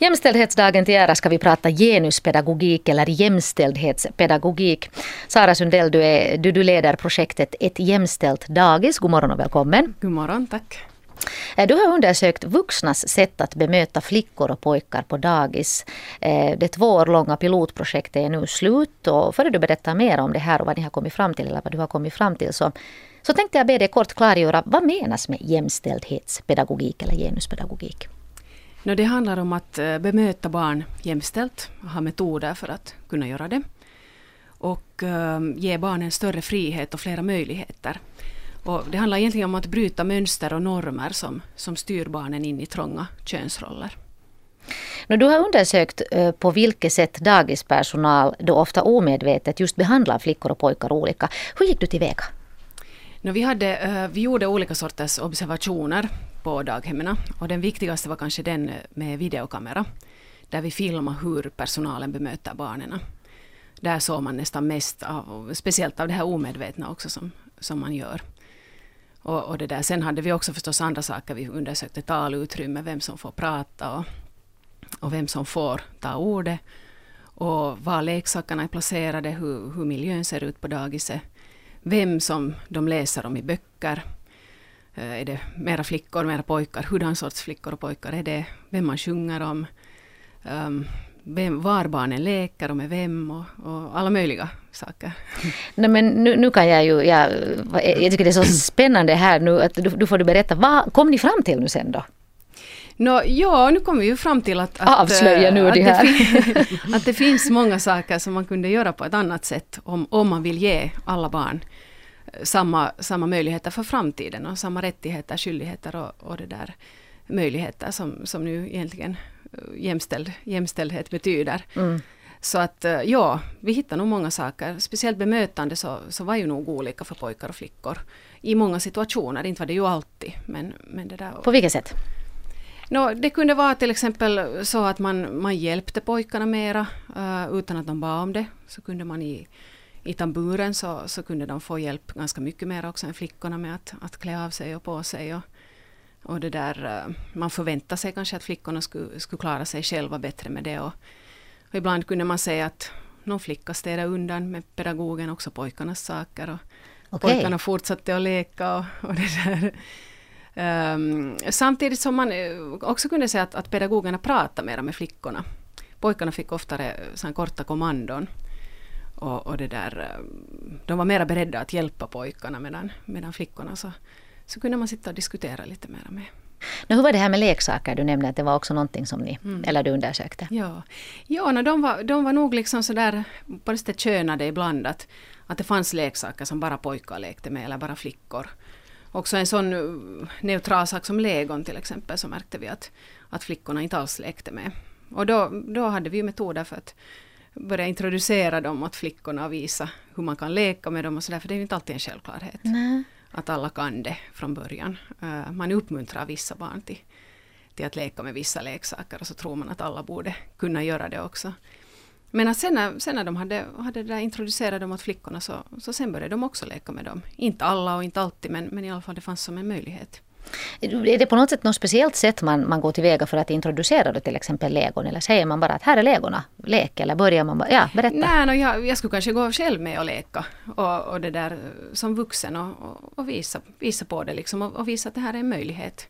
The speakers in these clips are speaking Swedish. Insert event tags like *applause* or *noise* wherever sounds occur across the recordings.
Jämställdhetsdagen till ära ska vi prata genuspedagogik eller jämställdhetspedagogik. Sara Sundell, du, är, du, du leder projektet Ett jämställt dagis. God morgon och välkommen. God morgon, tack. Eh, du har undersökt vuxnas sätt att bemöta flickor och pojkar på dagis. Eh, det två år långa pilotprojektet är nu slut och före du berättar mer om det här och vad ni har kommit fram till eller vad du har kommit fram till så, så tänkte jag be dig kort klargöra vad menas med jämställdhetspedagogik eller genuspedagogik? No, det handlar om att eh, bemöta barn jämställt ha metoder för att kunna göra det. Och uh, ge barnen större frihet och flera möjligheter. Och det handlar egentligen om att bryta mönster och normer som, som styr barnen in i trånga könsroller. Du har undersökt eh, på vilket sätt dagispersonal då ofta omedvetet just behandlar flickor och pojkar olika. Hur gick du tillväga? No, vi, hade, vi gjorde olika sorters observationer på daghemmen. Och den viktigaste var kanske den med videokamera. Där vi filmade hur personalen bemöter barnen. Där såg man nästan mest, av, speciellt av det här omedvetna också som, som man gör. Och, och det där. Sen hade vi också förstås andra saker. Vi undersökte talutrymme, vem som får prata och, och vem som får ta ordet. Och var leksakerna är placerade, hur, hur miljön ser ut på dagiset. Vem som de läser om i böcker är det mera flickor, mera pojkar? Hurdan sorts flickor och pojkar är det? Vem man sjunger om? Um, vem, var barnen leker och med vem och, och alla möjliga saker. *laughs* Nej, men nu, nu kan jag ju, jag, jag tycker det är så spännande här nu att du, du får du berätta, vad kom ni fram till nu sen då? No, ja, nu kommer vi ju fram till att, att Avslöja nu att det här. Det *laughs* att det finns många saker som man kunde göra på ett annat sätt om, om man vill ge alla barn samma, samma möjligheter för framtiden och samma rättigheter, skyldigheter och, och det där möjligheter som, som nu egentligen eh, jämställd, jämställdhet betyder. Mm. Så att eh, ja, vi hittar nog många saker. Speciellt bemötande så, så var ju nog olika för pojkar och flickor. I många situationer, inte var det ju alltid. Men, men det där, På vilket sätt? No, det kunde vara till exempel så att man, man hjälpte pojkarna mera uh, utan att de bad om det. Så kunde man i i tamburen så, så kunde de få hjälp ganska mycket mer också än flickorna med att, att klä av sig och på sig. Och, och det där, eh, man förväntar sig kanske att flickorna skulle, skulle klara sig själva bättre med det. Och, och ibland kunde man säga att någon flicka städade undan med pedagogen också pojkarnas saker. Och okay. Pojkarna fortsatte att leka och, och det där. Um, samtidigt som man eh, också kunde säga att, att pedagogerna pratade mer med flickorna. Pojkarna fick oftare så korta kommandon. Och, och, det där, eh, de var mera beredda att hjälpa pojkarna medan, medan flickorna så, så kunde man sitta och diskutera lite mera med. Nu, hur var det här med leksaker? Du nämnde att det var också någonting som ni, mm. eller du undersökte. Ja, ja no, de, var, de var nog liksom sådär på det sättet könade ibland att, att det fanns leksaker som bara pojkar lekte med eller bara flickor. Också en sån eh, neutral sak som legon till exempel så märkte vi att, att flickorna inte alls lekte med. Och då, då hade vi metoder för att börja introducera dem åt flickorna och visa hur man kan leka med dem och sådär, för det är ju inte alltid en självklarhet. Nej. Att alla kan det från början. Uh, man uppmuntrar vissa barn till, till att leka med vissa leksaker och så tror man att alla borde kunna göra det också. Men att sen när, sen när de hade, hade där introducerat dem åt flickorna så, så sen började de också leka med dem. Inte alla och inte alltid men, men i alla fall det fanns som en möjlighet. Är det på något sätt något speciellt sätt man, man går tillväga för att introducera då till exempel legon? Eller säger man bara att här är legorna, lek? Eller börjar man bara, ja berätta. Nej, no, jag, jag skulle kanske gå själv med och leka. Och, och det där som vuxen och, och, visa, visa på det liksom och, och, visa att det här är en möjlighet.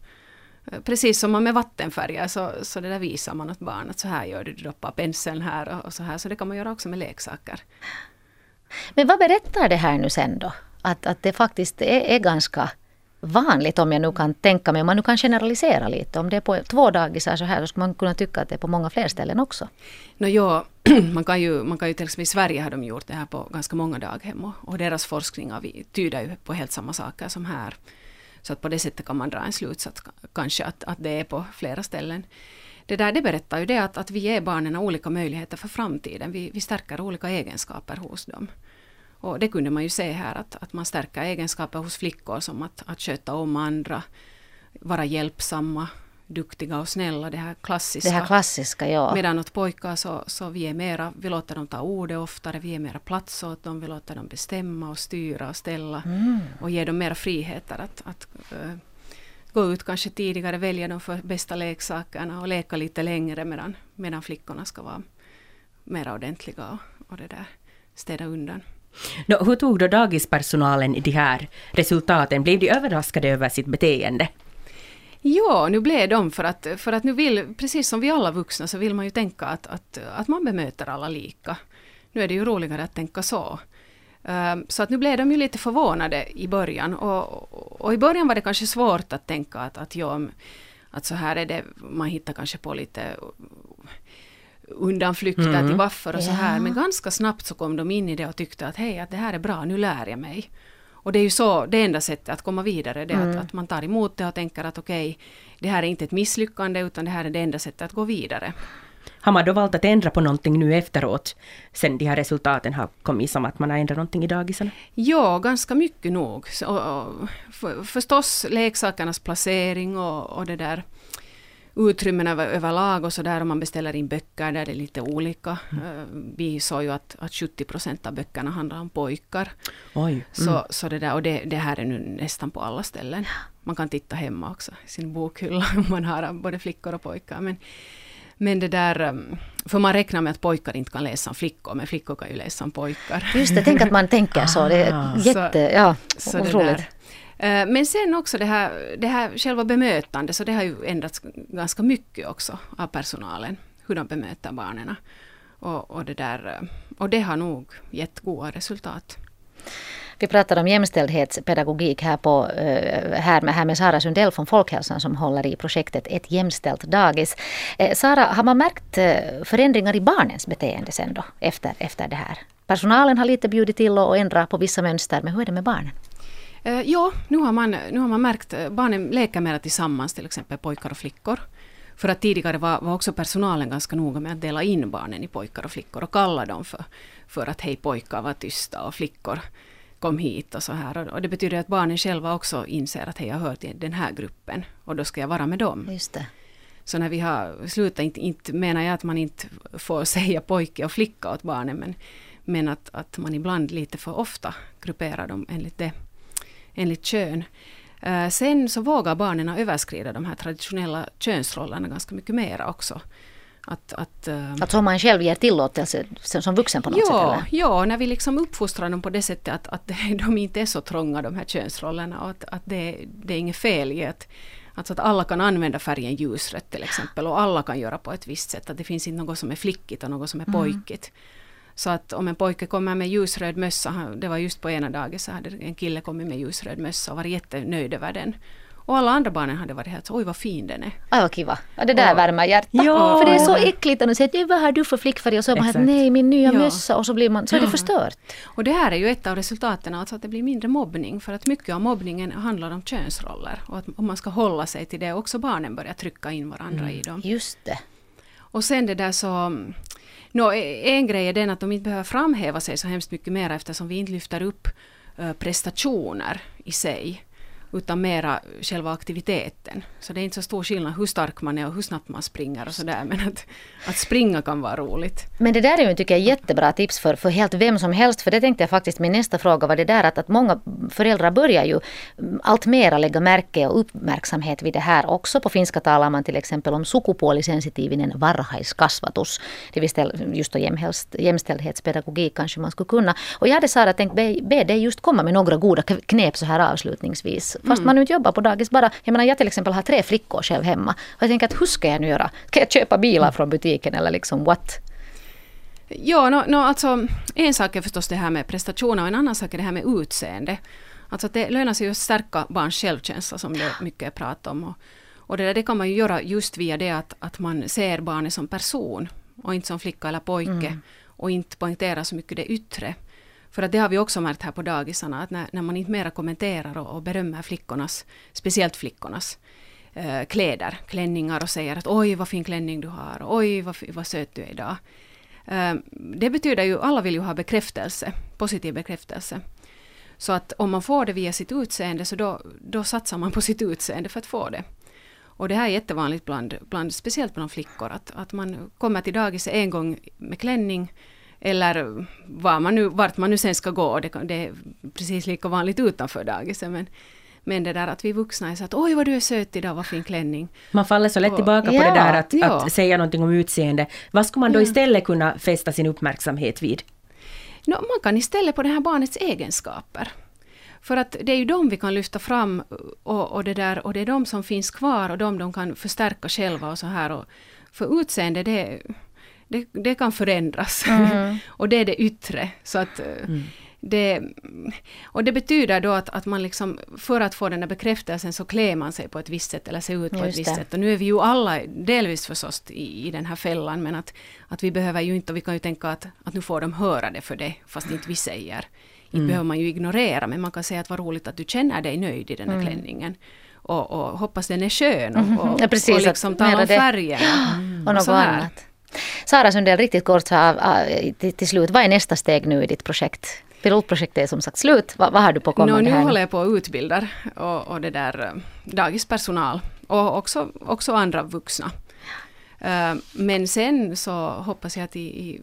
Precis som man med vattenfärger så, så det där visar man åt barn att så här gör du, du doppar penseln här och, och så här. Så det kan man göra också med leksaker. Men vad berättar det här nu sen då? Att, att det faktiskt är, är ganska vanligt om jag nu kan tänka mig, om man nu kan generalisera lite. Om det är på två dagisar så här, så skulle man kunna tycka att det är på många fler ställen också. No, ja, *clears throat* man, kan ju, man kan ju till exempel i Sverige har de gjort det här på ganska många daghem och, och deras forskning tyder ju på helt samma saker som här. Så att på det sättet kan man dra en slutsats kanske att, att det är på flera ställen. Det där det berättar ju det att, att vi ger barnen olika möjligheter för framtiden. Vi, vi stärker olika egenskaper hos dem. Och det kunde man ju se här att, att man stärker egenskaper hos flickor som att, att sköta om andra, vara hjälpsamma, duktiga och snälla, det här klassiska. Det här klassiska, ja. Medan åt pojkar så, så vi är mera, vi låter dem ta ordet oftare, vi ger mera plats åt dem, vi låter dem bestämma och styra och ställa mm. och ger dem mera friheter att, att uh, gå ut kanske tidigare, välja de för bästa leksakerna och leka lite längre medan, medan flickorna ska vara mer ordentliga och, och det där, städa undan. Nå, hur tog då dagispersonalen i de här resultaten? Blev de överraskade över sitt beteende? Ja, nu blev de för att, för att nu vill, precis som vi alla vuxna, så vill man ju tänka att, att, att man bemöter alla lika. Nu är det ju roligare att tänka så. Ehm, så att nu blev de ju lite förvånade i början och, och i början var det kanske svårt att tänka att, att, ja, att så här är det, man hittar kanske på lite undanflykter mm. till varför och så här. Men ganska snabbt så kom de in i det och tyckte att hej, att det här är bra, nu lär jag mig. Och det är ju så, det enda sättet att komma vidare, det är mm. att, att, man tar emot det och tänker att okej, okay, det här är inte ett misslyckande utan det här är det enda sättet att gå vidare. Har man då valt att ändra på någonting nu efteråt, sen de här resultaten har kommit, som att man har ändrat någonting i dagisarna? Ja, ganska mycket nog. Så, och, för, förstås leksakernas placering och, och det där utrymmen över, överlag och så där om man beställer in böcker där det är lite olika. Mm. Vi såg ju att, att 70 procent av böckerna handlar om pojkar. Oj. Mm. Så, så det där, och det, det här är nu nästan på alla ställen. Man kan titta hemma också i sin bokhylla *laughs* om man har både flickor och pojkar. Men, men det där, um, för man räknar med att pojkar inte kan läsa om flickor, men flickor kan ju läsa om pojkar. Just det, tänk att man tänker så. Det är *laughs* ah. jätte, ja, så otroligt. Eh, Eh, men sen också det här, det här själva bemötandet, så det har ju ändrats ganska mycket också av personalen, hur de bemöter barnen. Och, och, det, där, eh, och det har nog gett goda resultat. Vi pratar om jämställdhetspedagogik här, på, eh, här, med, här med Sara Sundell från Folkhälsan som håller i projektet Ett jämställt dagis. Sara, har man märkt förändringar i barnens beteende sen då efter, efter det här? Personalen har lite bjudit till och ändrat på vissa mönster, men hur är det med barnen? Eh, ja, nu har, man, nu har man märkt att barnen leker mer tillsammans, till exempel pojkar och flickor. För att tidigare var, var också personalen ganska noga med att dela in barnen i pojkar och flickor och kalla dem för, för att hej pojkar var tysta och flickor kom hit och så här. Och det betyder att barnen själva också inser att hej, jag hör till den här gruppen och då ska jag vara med dem. Just det. Så när vi har slutat, inte, inte menar jag att man inte får *laughs* säga pojke och flicka åt barnen, men, men att, att man ibland lite för ofta grupperar dem enligt det enligt kön. Eh, sen så vågar barnen överskrida de här traditionella könsrollerna ganska mycket mer också. Att, att, uh, alltså om man själv ger tillåtelse som vuxen på något ja, sätt? Eller? Ja, när vi liksom uppfostrar dem på det sättet att, att *laughs* de inte är så trånga de här könsrollerna och att, att det, det är inget fel i att, alltså att alla kan använda färgen ljusrött till exempel och alla kan göra på ett visst sätt. Att det finns inte något som är flickigt och något som är mm. pojkigt. Mm. Så att om en pojke kommer med ljusröd mössa, det var just på ena dagen så hade en kille kommit med ljusröd mössa och var jättenöjd över den. Och alla andra barnen hade varit helt så, oj vad fin den är. Aj vad kiva. Ja, det där och, värmer hjärtat. Ja. För det är så äckligt att säga vad har du för flickfärg? Och så är man nej min nya ja. mössa. Och så blir man, så är det förstört. Och det här är ju ett av resultaten, alltså att det blir mindre mobbning. För att mycket av mobbningen handlar om könsroller. Och att om man ska hålla sig till det, också barnen börjar trycka in varandra mm. i dem. Just det. Och sen det där så No, e- en grej är den att de inte behöver framhäva sig så hemskt mycket mer eftersom vi inte lyfter upp eh, prestationer i sig utan mera själva aktiviteten. Så det är inte så stor skillnad hur stark man är och hur snabbt man springer och sådär. Men att, att springa kan vara roligt. Men det där är ju tycker jag jättebra tips för, för helt vem som helst. För det tänkte jag faktiskt, min nästa fråga var det där att, att många föräldrar börjar ju mm, allt mera lägga märke och uppmärksamhet vid det här. Också på finska talar man till exempel om sukupuolisensitivinen varhaiskasvatus. Det vill säga just då jämställdhetspedagogik kanske man skulle kunna. Och jag hade Sara tänkt be, be dig just komma med några goda knep så här avslutningsvis Fast mm. man nu inte jobbar på dagis bara. Jag menar jag till exempel har tre flickor själv hemma. Och jag tänker att hur ska jag nu göra? Ska jag köpa bilar från butiken eller liksom what? Ja, no, no, alltså, en sak är förstås det här med prestationer och en annan sak är det här med utseende. Alltså att det lönar sig att stärka barns självkänsla som det mycket är prat om. Och, och det, där, det kan man ju göra just via det att, att man ser barnet som person och inte som flicka eller pojke. Mm. Och inte poängtera så mycket det yttre. För att det har vi också märkt här på dagisarna, att när, när man inte mera kommenterar och, och berömmer flickornas, speciellt flickornas, eh, kläder, klänningar och säger att oj vad fin klänning du har, oj vad, vad söt du är idag. Eh, det betyder ju, alla vill ju ha bekräftelse, positiv bekräftelse. Så att om man får det via sitt utseende så då, då satsar man på sitt utseende för att få det. Och det här är jättevanligt bland, bland speciellt bland flickor, att, att man kommer till dagis en gång med klänning, eller var man nu, vart man nu sen ska gå. Det, det är precis lika vanligt utanför dagiset. Men, Men det där att vi vuxna är så att oj vad du är söt idag, vad fin klänning. Man faller så lätt tillbaka på Ja, det där att, ja. att säga någonting om utseende. Vad skulle man då Ja. istället kunna fästa sin uppmärksamhet vid? Nå, man kan istället på det här barnets egenskaper. För att det är ju de vi kan lyfta fram och, och, det, där, och det är de som finns kvar och de de kan förstärka själva och så här. Och, för utseende det, det, det kan förändras. *laughs* och det är det yttre. Så att eh, det, och det betyder då att, att man liksom, för att få den där bekräftelsen så klär man sig på ett visst sätt eller ser ut på Just ett visst det. sätt. Och nu är vi ju alla delvis förstås i, i den här fällan men att, att vi behöver ju inte, och vi kan ju tänka att, att nu får de höra det för det fast inte vi säger. Inte behöver man ju ignorera men man kan säga att vad roligt att du känner dig nöjd i den här klänningen. Och, och hoppas den är skön och, och, Ja, precis, och liksom ta mera om det. färgerna. *gasps* Och något annat. Sara Sundell, riktigt kort så här, äh, till, till slut, vad är nästa steg nu i ditt projekt? Pilotprojektet är som sagt slut. Vad, vad har du på kommande nu här? håller jag på att utbilda och, och det där eh, dagispersonal och också, också andra vuxna. Eh, Men sen så hoppas jag att i, i,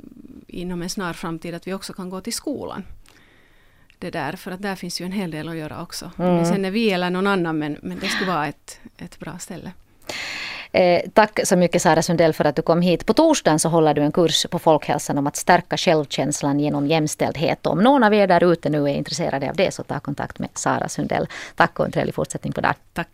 inom en snar framtid att vi också kan gå till skolan. Det där, för att där finns ju en hel del att göra också. Mm. Men sen är vi eller någon annan, men, men det skulle vara ett, ett bra ställe. Eh, tack så mycket Sara Sundell för att du kom hit. På torsdagen så håller du en kurs på Folkhälsan om att stärka självkänslan genom jämställdhet. Om någon av er där ute nu är intresserade av det så ta kontakt med Sara Sundell. Tack och en trevlig fortsättning på dagen. Tack.